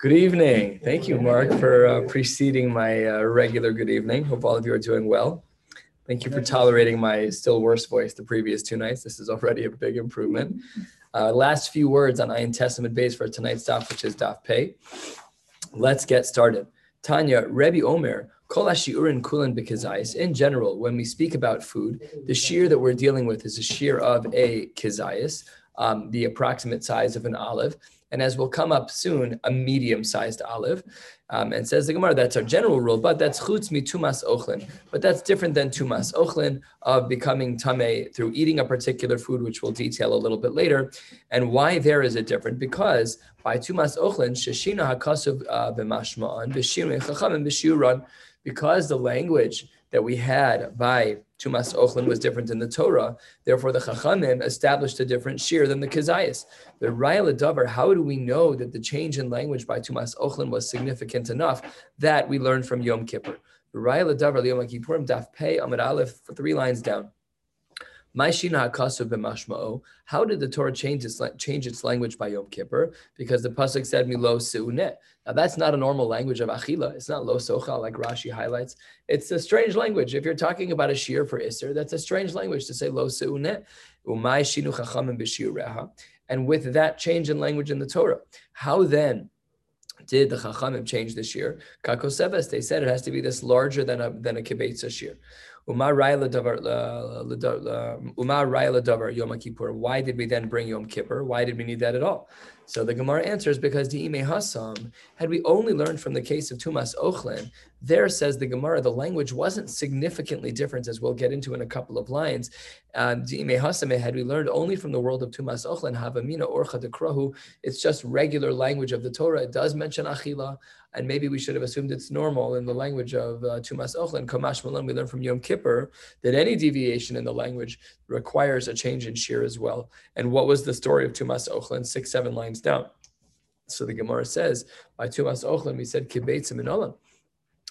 Good evening. Thank you, Mark, for uh, preceding my uh, regular good evening. Hope all of you are doing well. Thank you for tolerating my still worse voice the previous two nights. This is already a big improvement. Uh, last few words on Ayin Tes Amud Beis for tonight's daf, which is daf pay. Let's get started. Tanya, Rebbe Omer, Kol Ashiurin Kulan Bekizais. In general, when we speak about food, the shear that we're dealing with is a shear of a kizayis, um, the approximate size of an olive and as will come up soon, a medium-sized olive. Um, and says the Gemara, that's our general rule, but that's chutz tumas ochlin. But that's different than tumas ochlin of becoming tame through eating a particular food, which we'll detail a little bit later. And why there is it different? Because by tumas ochlin, sheshina hakasuv uh, b'mashma'an b'shirin chachamim b'shiuran, because the language that we had by Tumas Ochlin was different in the Torah. Therefore, the Chachamim established a different shear than the Kazayas. The Raya Davar, how do we know that the change in language by Tumas Ochlin was significant enough that we learned from Yom Kippur? The Raya Davar, Yom Kippurim, Daf Pei, Amid Aleph, three lines down. How did the Torah change its, change its language by Yom Kippur? Because the pasuk said "milo seuneh." Now that's not a normal language of achila. It's not lo socha like Rashi highlights. It's a strange language. If you're talking about a shear for Isser, that's a strange language to say lo seuneh. Umay shinu chachamim And with that change in language in the Torah, how then? Did the Chachamim change this year? Kakoseves, they said it has to be this larger than a than a kibbutz shear. Umar Raila Davar uh, um, Yom Kippur. Why did we then bring Yom Kippur? Why did we need that at all? So the Gemara answers because the Ime Hassam, had we only learned from the case of Tumas Ochlin, there says the Gemara, the language wasn't significantly different, as we'll get into in a couple of lines. Um, the Ime Hassam, had we learned only from the world of Tumas Ochlin, Havamina Orcha Dekrahu, it's just regular language of the Torah. It does mention Achila, and maybe we should have assumed it's normal in the language of uh, Tumas Ochlin. Kamash Malan, we learn from Yom Kippur that any deviation in the language requires a change in shear as well. And what was the story of Tumas Ochlin? Six, seven lines down. So the Gemara says, by Tumas Ochlin, we said Kibetzim in.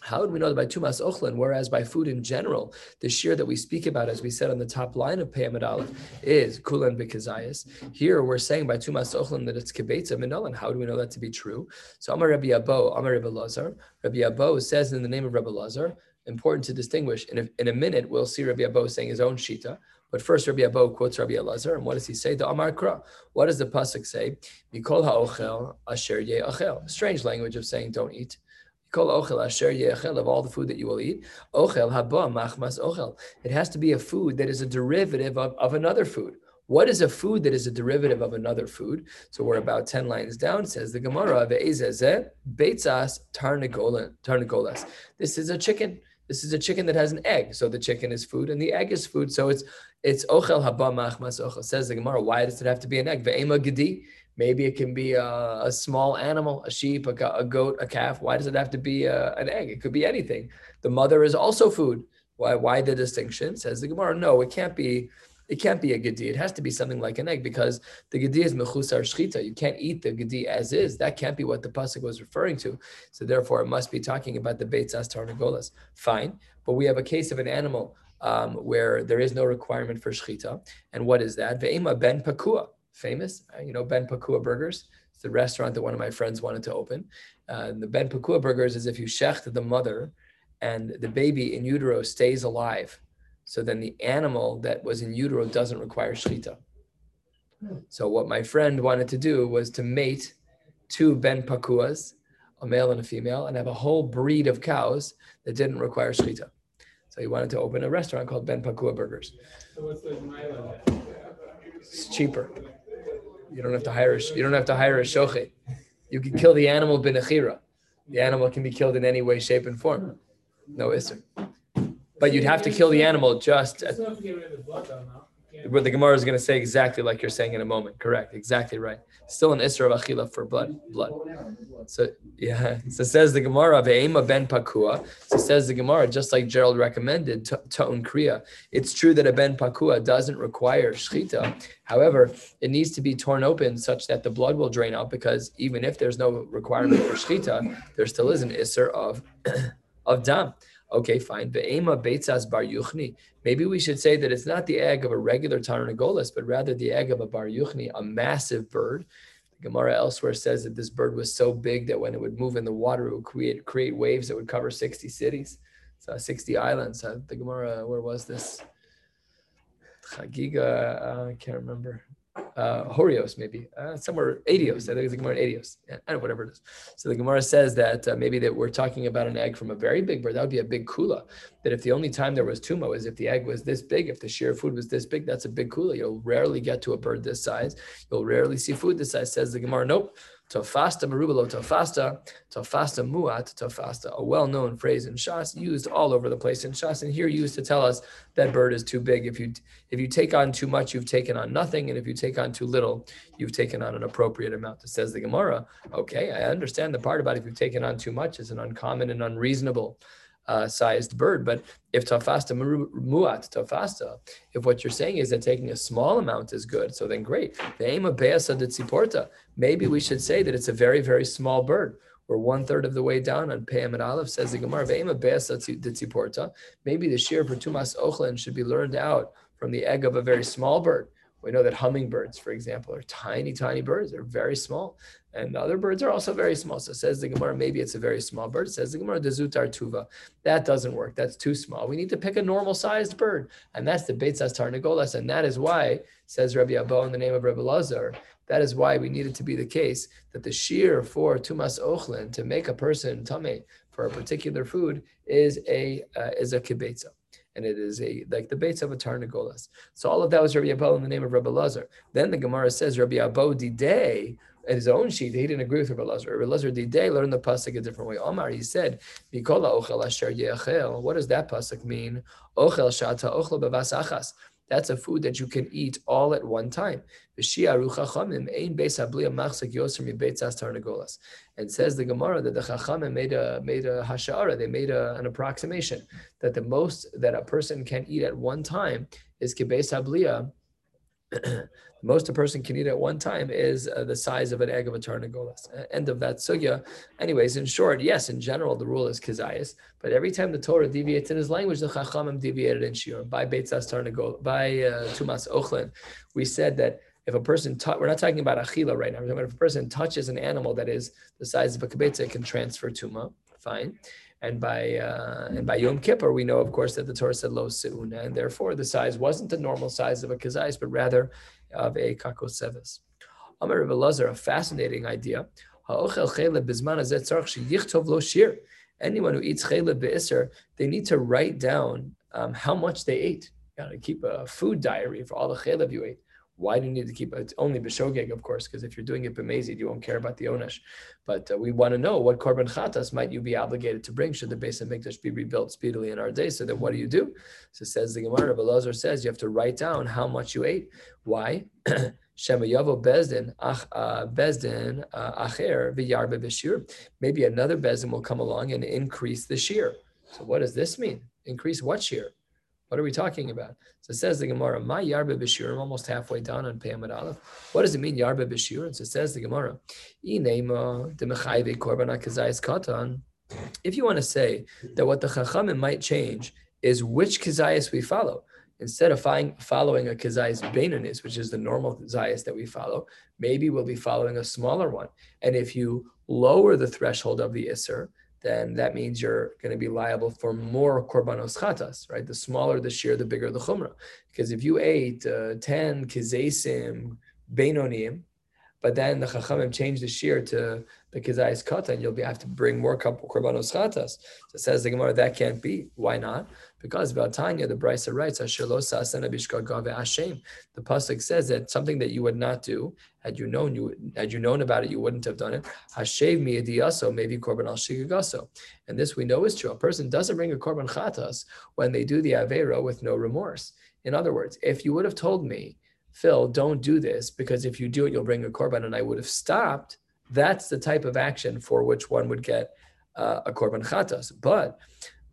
How would we know that by tumas ochlin, whereas by food in general, the shear that we speak about, as we said on the top line of Peyamid Aleph, is kulan b'kazayas. Here we're saying by tumas ochlin that it's kibetza minolan. How do we know that to be true? So Amar Rabbi Abba, Amar Rabbi Lazar. Rabbi Abba says in the name of Rabbi Lazar, important to distinguish. In a, in a minute, we'll see Rabbi Abba saying his own shita. But first, Rabbi Abba quotes Rabbi Elazar, and what does he say? The Amar Kra. What does the pasuk say? Mikol ha'ochel asher achel. Strange language of saying don't eat. Kol ochel asher yechel of all the food that you will eat. Ochel haba machmas ochel. It has to be a food that is a derivative of, of another food. What is a food that is a derivative of another food? So we're about 10 lines down, says the Gemara, beitzas tarnagolas. This is a chicken. This is a chicken that has an egg. So the chicken is food and the egg is food. So it's it's ochel haba machmas ochel. Says the Gemara, why does it have to be an egg? Ve'ema gedi. Maybe it can be a, a small animal, a sheep, a, a, goat, a calf. Why does it have to be a, an egg? It could be anything. The mother is also food. Why? Why the distinction? Says the Gemara. No, it can't be. It can't be a gedi. It has to be something like an egg because the gedi is mechusar shchita. You can't eat the gedi as is. That can't be what the pasuk was referring to. So therefore, it must be talking about the beitzas tarnagolas. Fine, but we have a case of an animal um, where there is no requirement for shchita. And what is that? Ve'ema ben pakua famous. Uh, you know, Ben Pakua Burgers. It's the restaurant that one of my friends wanted to open. Uh, the Ben Pakua Burgers is if you shecht the mother and the baby in utero stays alive. So then the animal that was in utero doesn't require shchita. So what my friend wanted to do was to mate two Ben Pakuas, a male and a female, and have a whole breed of cows that didn't require shchita. So he wanted to open a restaurant called Ben Pakua Burgers. So what's the It's cheaper. You don't have to hire a, you don't have to hire a shochet. You can kill the animal binachira. The animal can be killed in any way, shape, and form. No isser. But you'd have to kill the animal just. At, but the Gemara is going to say exactly like you're saying in a moment. Correct. Exactly right. Still an Isra of Achila for blood. Blood. So yeah. So says the Gemara Ve'ema ben Pakua. So says the Gemara, just like Gerald recommended, Ta'un Kriya. It's true that a ben Pakua doesn't require Shchita. However, it needs to be torn open such that the blood will drain out because even if there's no requirement for Shchita, there still is an Isra of of Dam. Okay, fine. Be'ema beitzas bar yuchni. Maybe we should say that it's not the egg of a regular tarnagolas, but rather the egg of a bar yuchni, a massive bird. The Gemara elsewhere says that this bird was so big that when it would move in the water, it would create create waves that would cover 60 cities, so 60 islands. The Gemara, where was this? Chagiga, uh, I can't remember uh, Horios, maybe uh, somewhere Adios. I think it's the Gemara Adios. Yeah, I don't know, whatever it is. So the Gemara says that uh, maybe that we're talking about an egg from a very big bird. That would be a big kula. That if the only time there was tuma is if the egg was this big, if the sheer food was this big, that's a big kula. You'll rarely get to a bird this size. You'll rarely see food this size. Says the Gemara, nope. Tofasta merubalo tofasta, tofasta muat tofasta, a well-known phrase in Shas, used all over the place in Shas, and here used to tell us that bird is too big. If you if you take on too much, you've taken on nothing, and if you take on too little, you've taken on an appropriate amount. It says the Gemara. Okay, I understand the part about if you've taken on too much is an uncommon and unreasonable uh, sized bird. But if tafasta muat tafasta, if what you're saying is that taking a small amount is good, so then great. Maybe we should say that it's a very, very small bird. We're one third of the way down on Pam and Aleph, says the Gemara. Maybe the shear for Tumas should be learned out from the egg of a very small bird. We know that hummingbirds, for example, are tiny, tiny birds. They're very small. And other birds are also very small. So says the Gemara, maybe it's a very small bird. It says the Gemara, Dezutar Tuva. That doesn't work. That's too small. We need to pick a normal sized bird. And that's the Beitzas Tarnagolas. And that is why, says Rabbi Abba in the name of Rabbi Lazar, that is why we needed to be the case that the shear for Tumas Ochlin, to make a person tame for a particular food, is a uh, is a kibetza and it is a like the base of a tarnagolas. So all of that was Rabbi Abba in the name of Rabbi Lazar. Then the Gemara says Rabbi Abba day at his own sheet, he didn't agree with Rabbi Lazar. Rabbi Lazar day learned the pasuk a different way. Omar, he said, "Mikola ochel asher yechel." What does that pasuk mean? Ochel shata ochel. That's a food that you can eat all at one time. And says the Gemara that the Chachamim made a made a hashara, they made a, an approximation that the most that a person can eat at one time is kibeis habliya most a person can eat at one time is uh, the size of an egg of a tarnagolas. End of that sugya. Anyways, in short, yes, in general, the rule is kizayis, but every time the Torah deviates in his language, the chachamim deviated in shiur. By beitzas tarnagol, by uh, tumas ochlin, we said that if a person, t- we're not talking about achila right now, we're if a person touches an animal that is the size of a kibetza, it can transfer tuma, fine. And by uh, and by Yom Kippur, we know, of course, that the Torah said lo seuna, and therefore the size wasn't the normal size of a kazais, but rather of a kakosevis. Amar Rabbi Lazar, a fascinating idea. Anyone who eats chaylev be'isr, they need to write down um, how much they ate. You got to keep a food diary for all the chaylev you ate. Why do you need to keep it? It's only b'shogeg, of course, because if you're doing it b'mezid, you won't care about the onesh. But uh, we want to know what korban chatas might you be obligated to bring should the base of Mikdash be rebuilt speedily in our day. So then what do you do? So says the Gemara, Belazar says you have to write down how much you ate. Why? Shema Bezdin, uh, Bezdin, uh, Acher. Maybe another Bezdin will come along and increase the shear. So what does this mean? Increase what shear? What are we talking about? So it says the Gemara, My Yarba Bishur, I'm almost halfway down on Peyamid Aleph. What does it mean, Yarba Bishur? So it says the Gemara, korban. If you want to say that what the Chachamim might change is which Kazayas we follow, instead of following a Kazayas Beinanis, which is the normal Kazayas that we follow, maybe we'll be following a smaller one. And if you lower the threshold of the Isser, then that means you're going to be liable for more korbanos chatas, right? The smaller the shear, the bigger the chumrah. Because if you ate uh, 10 kizesim beinonim, but then the chachamim changed the shear to the kizayis kata, and you'll be have to bring more korbanos chatas. So says the Gemara, that can't be. Why not? Because Valtanya, the Brisa writes, The pasuk says that something that you would not do had you known you had you known about it, you wouldn't have done it. Hashev miyadiyaso, maybe korban al. And this we know is true. A person doesn't bring a korban chatas when they do the avera with no remorse. In other words, if you would have told me, Phil, don't do this because if you do it, you'll bring a korban, and I would have stopped. That's the type of action for which one would get uh, a korban chatas. But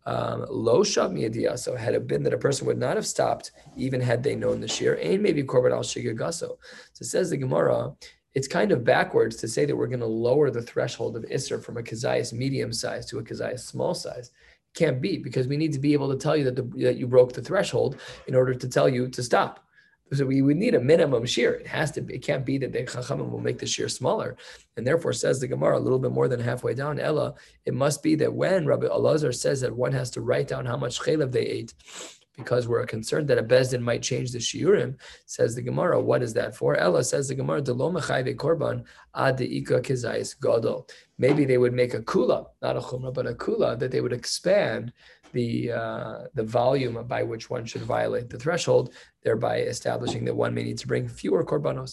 um, Lo shav miyadiya. So had it been that a person would not have stopped, even had they known the shear, and maybe korban al shigagaso. So it says the Gemara, it's kind of backwards to say that we're going to lower the threshold of Isser from a kazayas medium size to a kazayas small size. Can't be because we need to be able to tell you that, the, that you broke the threshold in order to tell you to stop. So we would need a minimum shear. It has to be. It can't be that the chachamim will make the shear smaller, and therefore says the Gemara a little bit more than halfway down. Ella, it must be that when Rabbi Elazar says that one has to write down how much chaylev they ate, because we're concerned that a bezdin might change the shiurim. Says the Gemara, what is that for? Ella says the Gemara, korban ad ika kizayis gadol. Maybe they would make a kula, not a chumrah, but a kula that they would expand the uh, the volume by which one should violate the threshold, thereby establishing that one may need to bring fewer korbanos.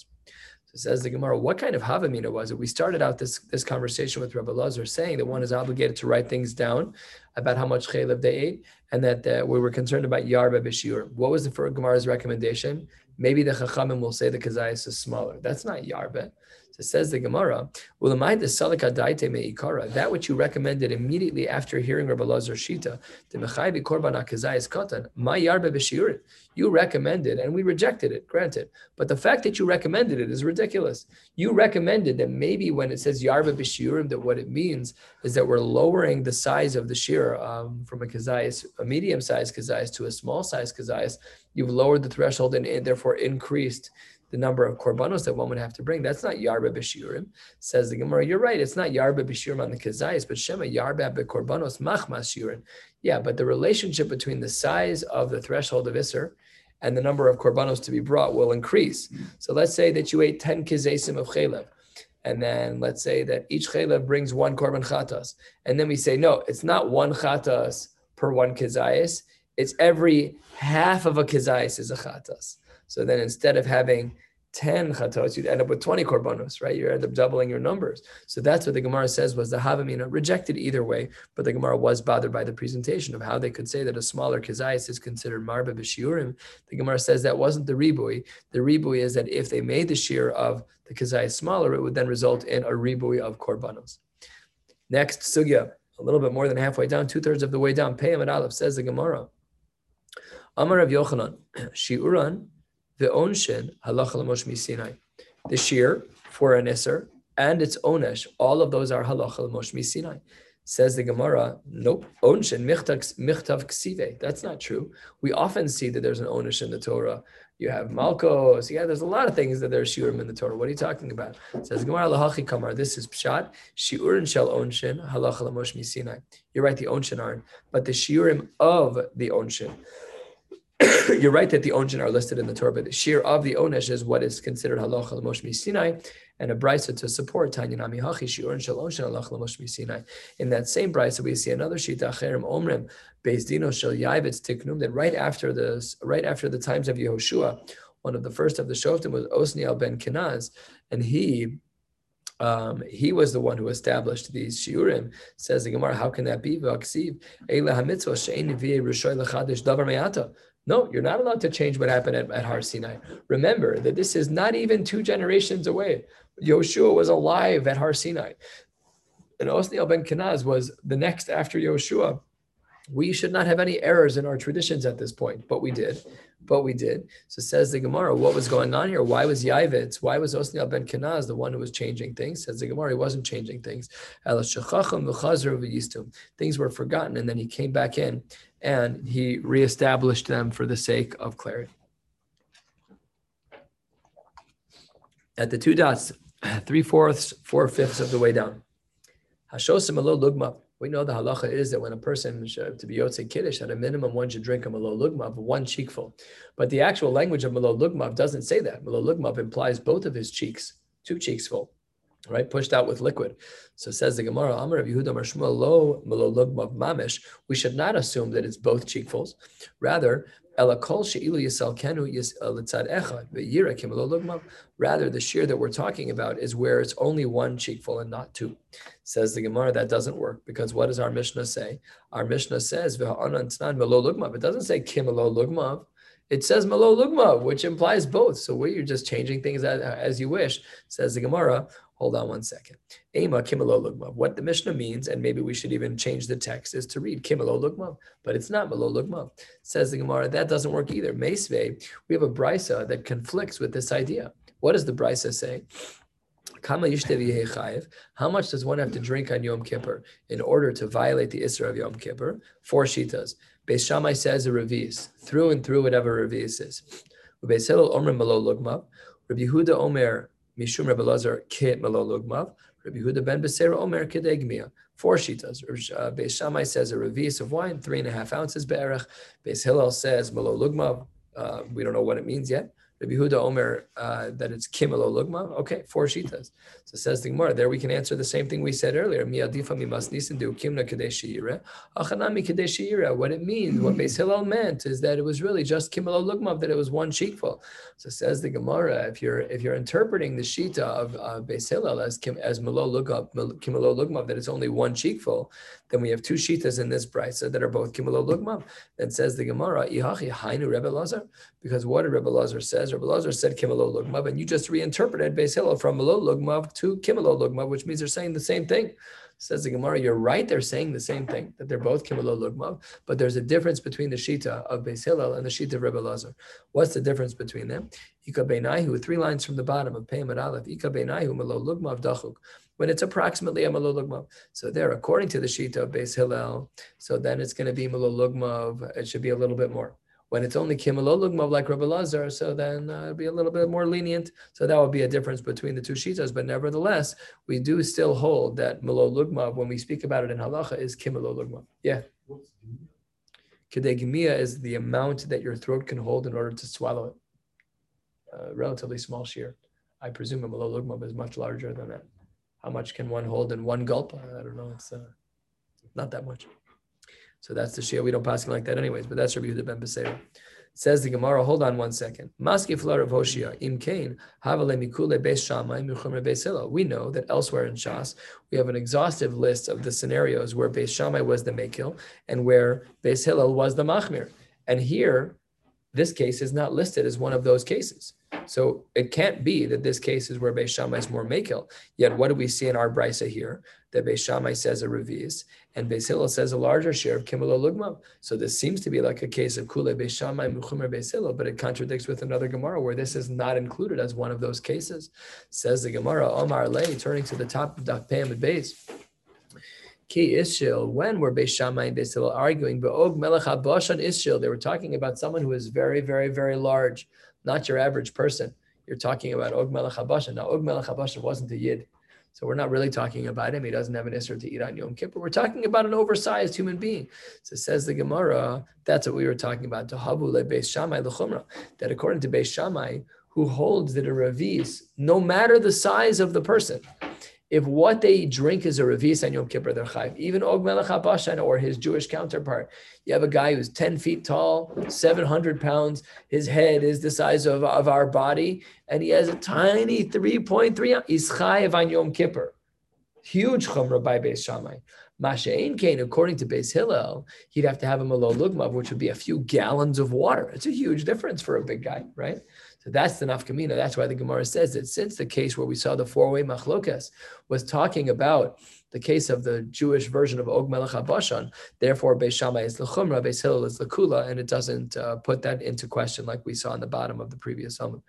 So says the Gemara, what kind of havamina was it? We started out this, this conversation with Rabbi Lazar saying that one is obligated to write things down about how much chaylev they ate, and that uh, we were concerned about yarba b'shiur. What was the Gemara's recommendation? Maybe the chachamim will say the kazayas is smaller. That's not yarba. So says the Gemara, that which you recommended immediately after hearing Rabbi Lazar Shita, Katan. You recommended and we rejected it, granted. But the fact that you recommended it is ridiculous. You recommended that maybe when it says Yarbe B'Shiurim, that what it means is that we're lowering the size of the shear um, from a kazayis, a medium-sized kazayis to a small-sized kazayis. You've lowered the threshold and, and therefore increased the number of korbanos that one would have to bring. That's not yarba b'shiurim. Says the Gemara, you're right. It's not yarba b'shiurim on the kazayis, but shema yarba b'korbanos machmas shiurim. Yeah, but the relationship between the size of the threshold of Isser and the number of korbanos to be brought will increase. So let's say that you ate 10 kizesim of chaylev. And then let's say that each chaylev brings one korban chatas. And then we say, no, it's not one chatas per one kizayis. It's every half of a kizayis is a chatas. So then instead of having 10 chatos, you'd end up with 20 korbanos, right? You end up doubling your numbers. So that's what the Gemara says was the Havamina rejected either way, but the Gemara was bothered by the presentation of how they could say that a smaller kazayas is considered marba b'shiurim. The Gemara says that wasn't the ribui. The ribui is that if they made the shear of the kazayas smaller, it would then result in a ribui of korbanos. Next sugya, a little bit more than halfway down, two thirds of the way down, Peyam Aleph says the Gemara. Amar of Yochanan, Shiuran the onshin halacha l'mosh misinai. The shear for an iser and its onesh, all of those are halacha l'mosh misinai. Says the Gemara, nope. Onshin michtav ksive. That's not true. We often see that there's an onish in the Torah. You have malkos. Yeah, there's a lot of things that there's shiurim in the Torah. What are you talking about? says Gemara lahachi kamar. This is pshat. Shiurin shel onshin halacha l'mosh misinai. You're right. The onshin aren't, but the shiurim of the onshin you're right that the onshin are listed in the Torah, but the shear of the onesh is what is considered halacha l'mosh Sinai, and a brisa to support Tanya Nami Hachi Shiur and Shal Onshin halacha Sinai. In that same brisa, we see another shita acherim omrim beis dino shel yaivitz tiknum that right after the right after the times of Yehoshua, one of the first of the shoftim was Osniel ben Kenaz, and he um, he was the one who established these shiurim. Says the Gemara, how can that be? No, you're not allowed to change what happened at, at Har Sinai. Remember that this is not even two generations away. Yoshua was alive at Har Sinai. And Osniel ben Kenaz was the next after Yoshua. We should not have any errors in our traditions at this point, but we did. But we did. So says the Gemara, what was going on here? Why was Yavitz, why was Osniel ben Kenaz the one who was changing things? Says the Gemara, he wasn't changing things. Things were forgotten, and then he came back in and he reestablished them for the sake of clarity. At the two dots, three fourths, four fifths of the way down. Hashosim alo lugma. We know the halacha is that when a person should, to be yotze kiddush, at a minimum one should drink a malo lugmav, one cheekful. But the actual language of malo lugmav doesn't say that. Malo lugmav implies both of his cheeks, two cheeks full right? Pushed out with liquid. So says the Gemara, Amar of Yehuda lo malolugmav mamish. We should not assume that it's both cheekfuls. Rather, uh, Rather, the shear that we're talking about is where it's only one cheekful and not two. Says the Gemara, that doesn't work because what does our Mishnah say? Our Mishnah says It doesn't say kim lugmav it says malo lugma, which implies both. So where you're just changing things as, as, you wish, says the Gemara. Hold on one second. Ema kimelo lugma. What the Mishnah means, and maybe we should even change the text, is to read kimelo lugma, but it's not malo lugma. Says the Gemara, that doesn't work either. Meisve, we have a brisa that conflicts with this idea. What does the brisa say? How much does one have to drink on Yom Kippur in order to violate the Isra of Yom Kippur? Four shitas. Beis Shammai says a revis, through and through whatever revis is. Omer Lugmav. Rabbi Yehuda Omer Mishum Rabbi Lazar Kit Malo Lugmav. Rabbi Yehuda ben Beseira Omer Kedegmia. Four shitas. Uh, Beis Shammai says a revis of wine, three and a half ounces be'erech. Beis Hillel says Malo Lugmav. Uh, we don't know what it means yet. Rabbi Huda Omer uh, that it's kimelo lugma. Okay, four shitas. So says the Gemara. There we can answer the same thing we said earlier. Mi adifa mi mas nisin du kimna kadesh achanami kadesh What it means, what Beis Hillel meant, is that it was really just kimelo lugma, that it was one sheetful. So says the Gemara. If you're if you're interpreting the shita of uh, Beis Hillel as kim as melo lugma, kimelo lugma, that it's only one cheekful, then we have two shitas in this brisa that are both kimelo lugma. Then says the Gemara, ihachi hainu Rebbe Lazar, because what Rebbe Lazar says Rabbi Lazar said Kimelo Lugmav, and you just reinterpreted Beis Hillel from Malo Lugmav to Kimelo Lugmav, which means they're saying the same thing. Says the Gemara, you're right, they're saying the same thing, that they're both Kimelo Lugmav, but there's a difference between the Shita of Beis Hillel and the Shita of Rebbe Lazar. What's the difference between them? Ika Beinaihu, three lines from the bottom of Peyam Aleph, Ika Beinaihu Malo Lugmav Dachuk when it's approximately a malulugmav. So there, according to the Shita of Beis Hillel, so then it's going to be malulugmav. It should be a little bit more. When it's only kimalolugmav like Rabbi Lazar, so then uh, it'd be a little bit more lenient. So that would be a difference between the two shitas. But nevertheless, we do still hold that malolugmav, when we speak about it in halacha, is kimalolugmav. Yeah. Kedegimia is the amount that your throat can hold in order to swallow it. A relatively small shear. I presume a malolugmav is much larger than that. How much can one hold in one gulp? I don't know. It's uh, not that much. So that's the Shia. We don't pass like that anyways, but that's Rabbi Yehuda ben Beseira. Says the Gemara, hold on one second. Maski of Hoshia, im kain, We know that elsewhere in Shas, we have an exhaustive list of the scenarios where beis shamai was the mekil and where beis hillel was the machmir. And here, this case is not listed as one of those cases. So it can't be that this case is where Beis Shammai is more Mekil. Yet what do we see in our brisa here? That Beis Shammai says a revis, and Beis Hillel says a larger share of Kimelo Lugma. So this seems to be like a case of Kule Beis Shammai Muchumer Beis Hillel, but it contradicts with another Gemara where this is not included as one of those cases. Says the Gemara, Omar Lay, turning to the top of Daf Pam Beis. Ki Ishil, when were Beis Shammai and Beis Hillel arguing, Og Melech HaBashan Ishil, they were talking about someone who is very, very, very large not your average person. You're talking about Og Melech HaBashan. Now, Og Melech HaBashan wasn't a Yid. So we're not really talking about him. He doesn't have an Isser to eat on Yom Kippur. We're talking about an oversized human being. So says the Gemara, that's what we were talking about. To le Beis Shammai. That according to Beis Shammai, who holds that a ravis, no matter the size of the person, if what they drink is a revis on Yom Kippur, they're chayv. Even Og Melech HaBashan or his Jewish counterpart, you have a guy who's 10 feet tall, 700 pounds. His head is the size of, of our body, and he has a tiny 3.3. He's chayiv on Yom Kippur. Huge chumrah by Beis Shammai. Masha'in Kain, according to Beis Hillel, he'd have to have a malo lugmav, which would be a few gallons of water. It's a huge difference for a big guy, right? So that's the nafkamina. That's why the Gemara says that since the case where we saw the four-way machlokas was talking about the case of the Jewish version of Og Melech HaBashan, therefore Beis Shammai is the Chumra, Beis Hillel is the Kula, and it doesn't uh, put that into question like we saw on the bottom of the previous Talmud.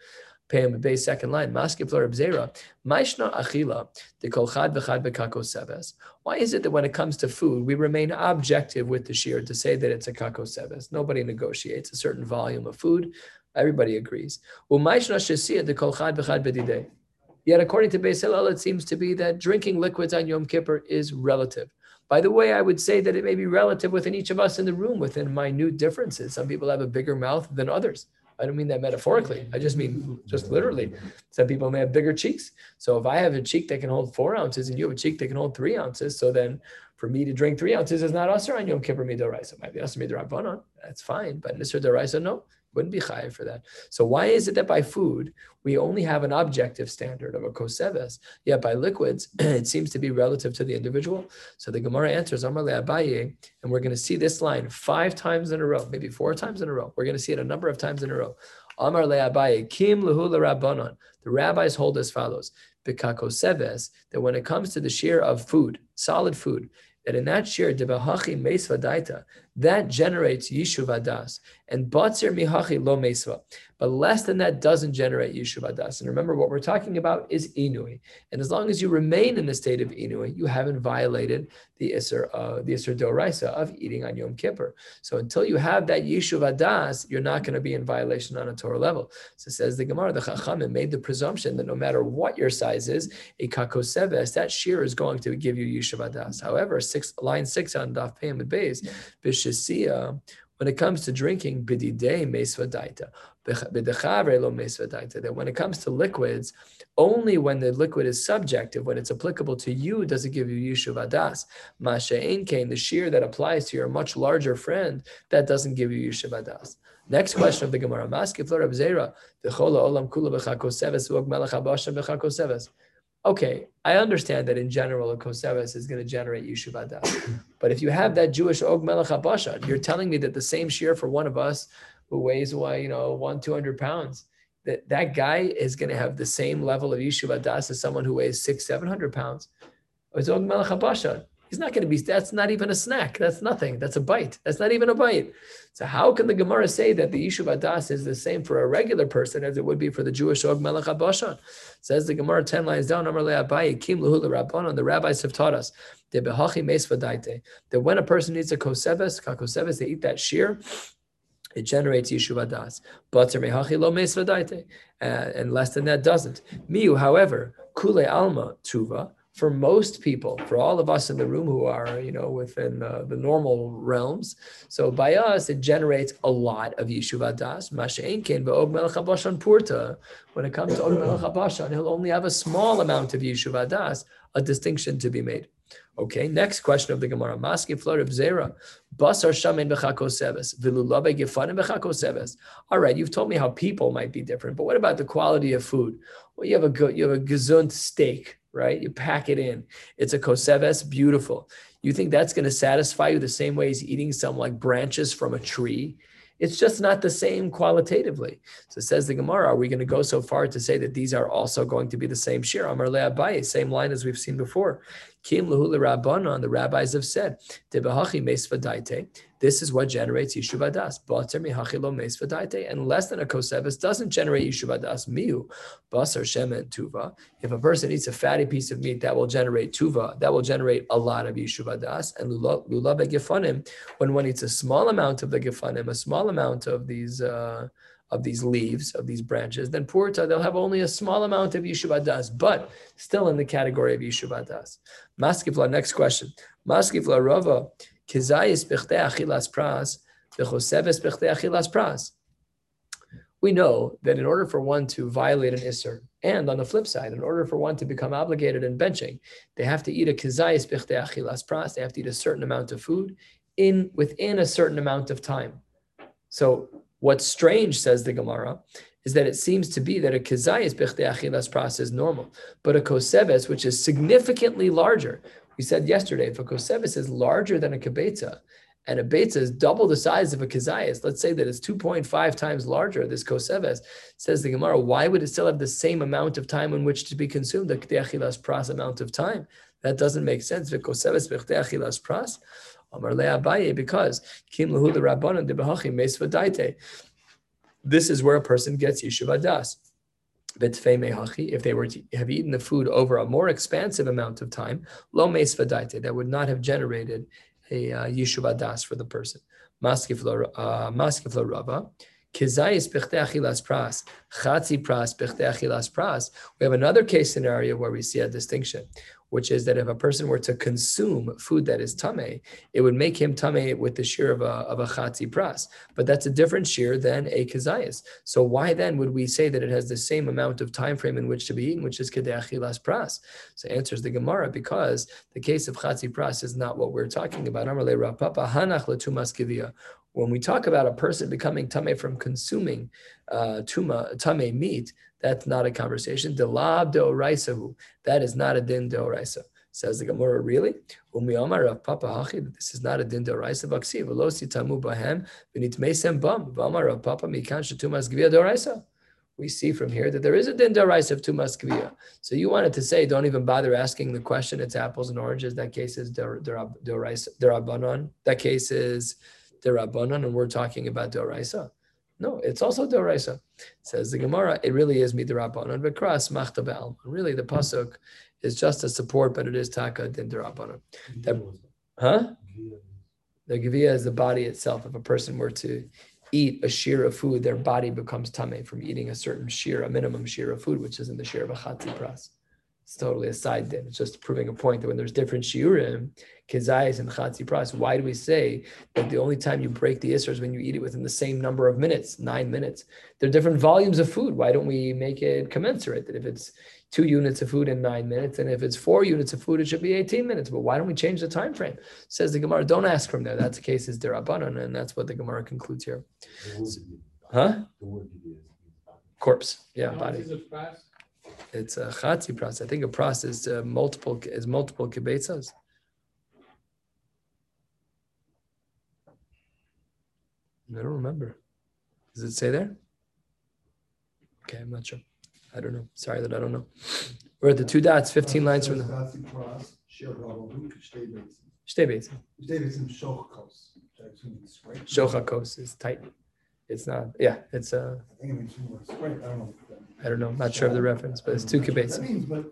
Payim base second line. Maskiflar Bzera. Maishna Achila. The Kolchad V'chad Bekako Seves. Why is it that when it comes to food, we remain objective with the shear to say that it's a Kako Seves? Nobody negotiates a certain volume of food. Everybody agrees. Yet, according to Beis Hillel, it seems to be that drinking liquids on Yom Kippur is relative. By the way, I would say that it may be relative within each of us in the room, within minute differences. Some people have a bigger mouth than others. I don't mean that metaphorically. I just mean just literally. Some people may have bigger cheeks. So if I have a cheek that can hold four ounces and you have a cheek that can hold three ounces, so then for me to drink three ounces is not usher on Yom Kippur midoraisa. It might be usher midorabanan. That's fine. But Nisr Daraisa, no wouldn't be chayiv for that. So why is it that by food we only have an objective standard of a koseves, yet by liquids it seems to be relative to the individual? So the Gemara answers Amar Abaye, and we're going to see this line five times in a row, maybe four times in a row. We're going to see it a number of times in a row. Amar Abaye, Kim Lahula Rabbanon. The rabbis hold as follows: Bikakoseves, that when it comes to the share of food, solid food, that in that share, debahachi meisvadaita, that generates Yishuv Adas. And Batzir Mihachi Lo Mesva. But less than that doesn't generate Yishuv Adas. And remember, what we're talking about is Inui. And as long as you remain in the state of Inui, you haven't violated the Isser, uh, the Isser Doraisa of eating on Yom Kippur. So until you have that Yishuv Adas, you're not going to be in violation on a Torah level. So says the Gemara, the Chachamim made the presumption that no matter what your size is, a kakoseves, that shear is going to give you Yishuv Adas. However, six, line six on Daf Payim Beis, Bishisia, when it comes to drinking, bididei mesvadaita, lo mesvadaita, that when it comes to liquids, only when the liquid is subjective, when it's applicable to you, does it give you yishuv adas. Masha'in kain, the shear that applies to your much larger friend, that doesn't give you yishuv adas. Next question of the Gemara. Okay, I understand that in general a koseves is going to generate yishuv adas. But if you have that Jewish og melech habashan, you're telling me that the same shear for one of us who weighs, why you know, one two hundred pounds, that that guy is going to have the same level of yishuv adas as someone who weighs six seven hundred pounds. It's og melech habashan. He's not going to be, that's not even a snack. That's nothing. That's a bite. That's not even a bite. So how can the Gemara say that the Yishuv Adas is the same for a regular person as it would be for the Jewish Og Melech HaBashan? Says the Gemara 10 lines down, Amar Kim Rabbanon, the rabbis have taught us that when a person eats a koseves, kakoseves, they eat that shear, it generates Yishuv Adas. But uh, and less than that doesn't. Miu, however, Kule Alma Tuva, for most people, for all of us in the room who are, you know, within uh, the normal realms. So by us, it generates a lot of Yeshuv Adas. Purta. When it comes to Og Melech he'll only have a small amount of Yeshuv Adas, a distinction to be made. Okay, next question of the Gemara. Maski flor of Zera. Basar shamen bechakoseves. Vilulabe gefanim bechakoseves. All right, you've told me how people might be different, but what about the quality of food? Well, you have a good, you have a gesund steak right? You pack it in. It's a koseves, beautiful. You think that's going to satisfy you the same way as eating some like branches from a tree? It's just not the same qualitatively. So says the Gemara, are we going to go so far to say that these are also going to be the same shir? Amar Abaye, same line as we've seen before. Kim Lahula Rabbanon, the rabbis have said, this is what generates Yishuv Adas. Bater mihachilo meis And less than a kosevis doesn't generate Yishuv Adas. Miu, basar shemen tuva. If a person eats a fatty piece of meat, that will generate tuva. That will generate a lot of Yishuv Adas. And lulav gifanim, when one eats a small amount of the gifanim, a small amount of these. Uh, of these leaves, of these branches, then purta, they'll have only a small amount of Yishuv Adas, but still in the category of Yishuv Adas. Maskifla, next question. Maskifla Rava, Kizayis Bechte Achilas Pras, Bechoseves Bechte Achilas Pras. We know that in order for one to violate an Isser, and on the flip side, in order for one to become obligated in benching, they have to eat a Kizayis Bechte Achilas Pras, they have to eat a certain amount of food in within a certain amount of time. So what's strange, says the Gemara, is that it seems to be that a kazayis bechte achilas pras is normal, but a koseves, which is significantly larger, we said yesterday, if a kosevis is larger than a kibetza, and a betza is double the size of a kazayas, let's say that it's 2.5 times larger, this koseves, says the Gemara, why would it still have the same amount of time in which to be consumed, the k'teachilas pras amount of time? That doesn't make sense. Koseves b'k'teachilas pras. Because kim lahu the rabbanon de meis This is where a person gets yeshiva das if they were to have eaten the food over a more expansive amount of time, lo meisvadaite, that would not have generated a uh, yeshuv das for the person. Maskif lo uh, rava. Kizayis achilas pras, chatzi pras pras. We have another case scenario where we see a distinction, which is that if a person were to consume food that is tame, it would make him tame with the shear of a, of a chatzi pras. But that's a different shear than a kazayas. So why then would we say that it has the same amount of time frame in which to be eaten, which is kedeachilas pras? So answers the Gemara, because the case of chatzi pras is not what we're talking about. When we talk about a person becoming tame from consuming uh, tuma, tame meat, that's not a conversation. Delab deoraisahu. That is not a din deoraisa. Says the Gemara, really? Umi Omar of Papa Hachi, this is not a din deoraisa vaksi. Velosi tamu bahem v'nit meisem bam. V'amar Papa mikan shatumas gvia deoraisa. We see from here that there is a din deoraisa of tumas gvia. So you wanted to say, don't even bother asking the question. It's apples and oranges. That case is derabanan. That case is derabanan and we're talking about doraisa? No, it's also doraisa. Says the Gemara, it really is midrabanan. V'kras machta be'al. Really, the pasuk is just a support, but it is taka din derabanan. That- Huh? The gavia is the body itself. If a person were to eat a shear of food, their body becomes tame from eating a certain shear, a minimum shear of food, which is in the shear of a chatzi pras. It's totally a side din. It's just proving a point that when there's different shiurim, kezayis and chatzi pras, why do we say that the only time you break the isser is when you eat it within the same number of minutes, nine minutes? They're different volumes of food. Why don't we make it commensurate? That if it's two units of food in nine minutes, and if it's four units of food, it should be 18 minutes. But why don't we change the time frame? Says the Gemara, don't ask from there. That's the case is derabanan, and that's what the Gemara concludes here. Huh? Corpse. Yeah, How much body. It? It's a chatzi pras. I think a pras is uh, multiple is multiple kibetzas. I don't remember. Does it say there? Okay, I'm not sure. I don't know. Sorry that I don't know. We're at the two dots, 15 lines from the Shtebetz. Shochakos is tight. It's not, yeah, it's uh, I don't know. I'm not know, I'm not sure of the reference, but it's two kibetzas. That means, but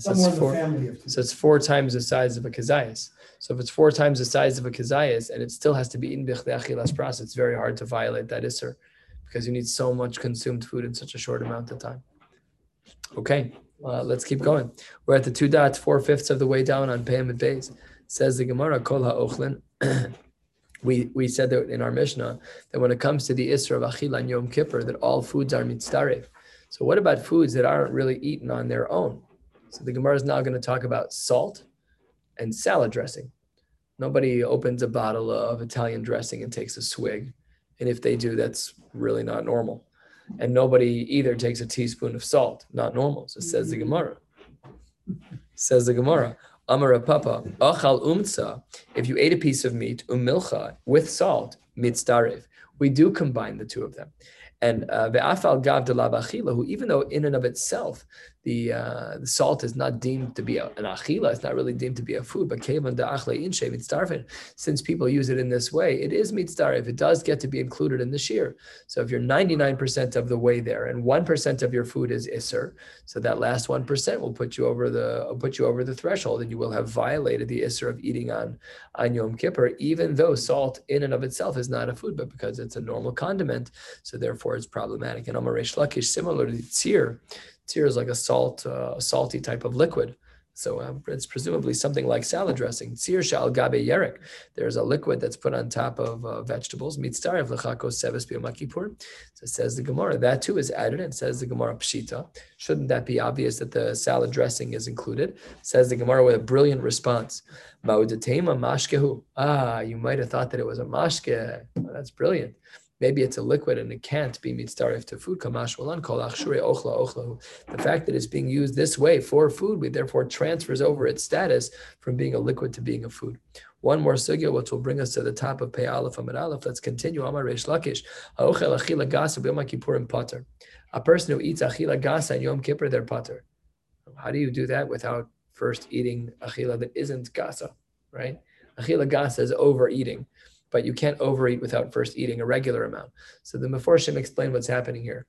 So somewhere it's in the four. family of. So it's four times the size of a kazayas. So if it's four times the size of a kazayas and it still has to be in bichdei achilas pras, it's very hard to violate that isser because you need so much consumed food in such a short amount of time. Okay, uh, let's keep going. We're at the two dots, four fifths of the way down on Payam Bays. Says the Gemara, Kol ha'ochlin. We, we said that in our Mishnah that when it comes to the Isra of Achila and Yom Kippur, that all foods are mitzdaref. So what about foods that aren't really eaten on their own? So the Gemara is now going to talk about salt and salad dressing. Nobody opens a bottle of Italian dressing and takes a swig. And if they do, that's really not normal. And nobody either takes a teaspoon of salt, not normal. So says the mm-hmm. Gemara. Says the Gemara. Amara Papa, Achal Umtsa, if you ate a piece of meat, umilcha, with salt, mitzdarif, we do combine the two of them. And uh, ve'afal gav achilahu, even though in and of itself the uh, the salt is not deemed to be a, an achila, it's not really deemed to be a food, but kevan de achle inshe mitzdarfin, since people use it in this way, it is mitzdarif. It does get to be included in the shear. So if you're 99% of the way there and 1% of your food is isser, so that last 1% will put you over the put you over the threshold and you will have violated the isser of eating on on Yom Kippur, even though salt in and of itself is not a food, but because it's a normal condiment, so therefore it's problematic. And Amar Reish Lakish, similarly, tzir, tzir is like a salt, uh, salty type of liquid. So um, it's presumably something like salad dressing. Tzir shal gabe yerek. There's a liquid that's put on top of uh, vegetables. Mitzdarev lechakos seves b'yom kippur. So it says the Gemara. That too is added. It says the Gemara pshita. Shouldn't that be obvious that the salad dressing is included? Says the Gemara with a brilliant response. Ma'udatema mashkehu. Ah, you might have thought that it was a mashke. Well, that's brilliant. Maybe it's a liquid and it can't be mitzdaref to food. The fact that it's being used this way for food, we therefore transfers over its status from being a liquid to being a food. One more sugya, which will bring us to the top of Pei Aleph Amid Aleph. Let's continue. Amar Reish Lakish. Gasa. A person who eats achila gasa and Yom Kippur, they're pater. How do you do that without first eating achila that isn't gasa, right? Achila gasa is overeating, but you can't overeat without first eating a regular amount. So the Meforshim explain what's happening here.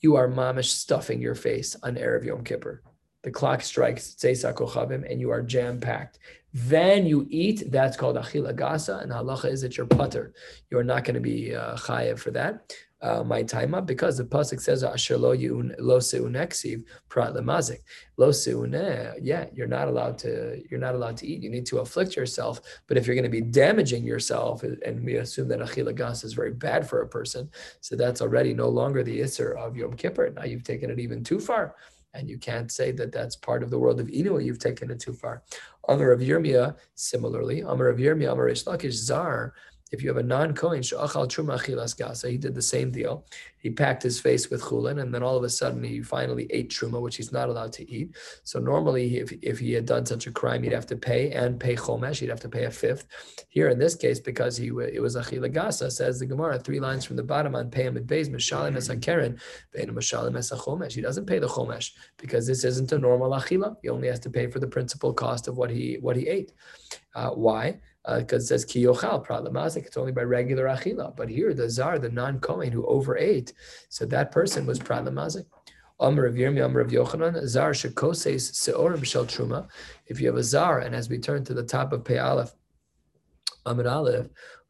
You are mamish stuffing your face on Erev Yom Kippur. The clock strikes Tzeisa Kochavim and you are jam packed. Then you eat, that's called Achila Gasa, and halacha is that you're putter. You're not going to be uh, chayev for that. Uh, my time up because the pasuk says asher lo yun lo seuneksiv prat lemazik. Lo seune yeah you're not allowed to you're not allowed to eat. You need to afflict yourself. But if you're going to be damaging yourself and we assume that achila gas is very bad for a person so that's already no longer the isser of yom kippur. Now you've taken it even too far. And you can't say that that's part of the world of Inu, you've taken it too far. Amar of Yirmiyah, similarly, Amar of Yirmiyah, Amar Ish Lakish, Zar, if you have a non-Kohen, he did the same deal. he packed his face with chulin, and then all of a sudden he finally ate truma, which he's not allowed to eat. So normally, if, if he had done such a crime, he'd have to pay and pay chomesh. He'd have to pay a fifth. Here in this case, because he it was achila gasa, says the Gemara, three lines from the bottom on payim and beis mishalim es keren, bein mishalim es chomesh. He doesn't pay the chomesh because this isn't a normal achila. He only has to pay for the principal cost of what he what he ate. Uh, why? Because uh, it says ki yochal. It's only by regular achila. But here, the zar, the non-kohen who overate, so that person was problematic. Amr of Yirmi, Amr of Yochanan, zar shekoses seorim shel truma. If you have a zar, and as we turn to the top of Pei Aleph, Amr Aleph,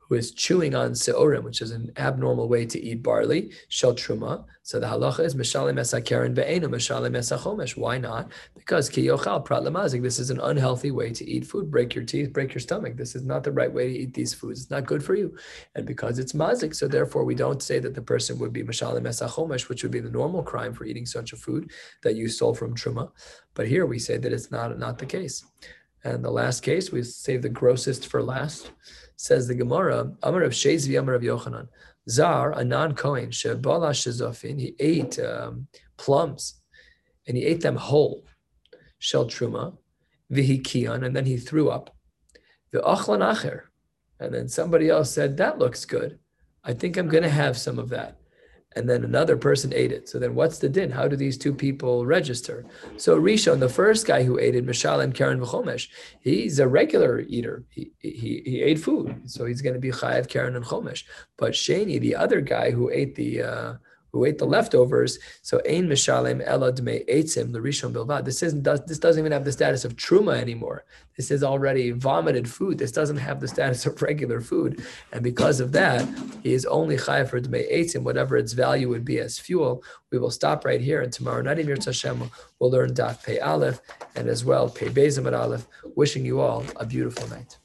who is chewing on seorim, which is an abnormal way to eat barley, shel truma. So the halacha is mishalim esakeren ve'enu mishalim esachomesh. Why not? Because ki yochal prat lamazik. This is an unhealthy way to eat food. Break your teeth, break your stomach. This is not the right way to eat these foods. It's not good for you. And because it's mazik, so therefore we don't say that the person would be mishalim esachomesh, which would be the normal crime for eating such a food that you stole from truma. But here we say that it's not not the case. And the last case, we save the grossest for last. Says the Gemara, Amar of Shezvi, Amar of Yochanan. Zar, a non-Kohen, Shebala Shezofin, he ate um, plums and he ate them whole. Shel Truma, Vihikion, and then he threw up. The Achlan Acher. And then somebody else said, That looks good. I think I'm going to have some of that and then another person ate it. So then what's the din? How do these two people register? So Rishon, the first guy who ate it, Mishal and Keren V'chomesh, he's a regular eater. He, he, he ate food. So he's going to be Chayav, Keren, and Chomesh. But Shani, the other guy who ate the, uh, who ate the leftovers. So ein mishalem elad me eitzim l'rishon bilvad. This isn't this doesn't even have the status of truma anymore. This is already vomited food. This doesn't have the status of regular food, and because of that, he is only chayav for dmei eitzim, whatever its value would be as fuel. We will stop right here, and tomorrow night in Hashem we'll learn daf pei aleph and as well pei bezim aleph. Wishing you all a beautiful night.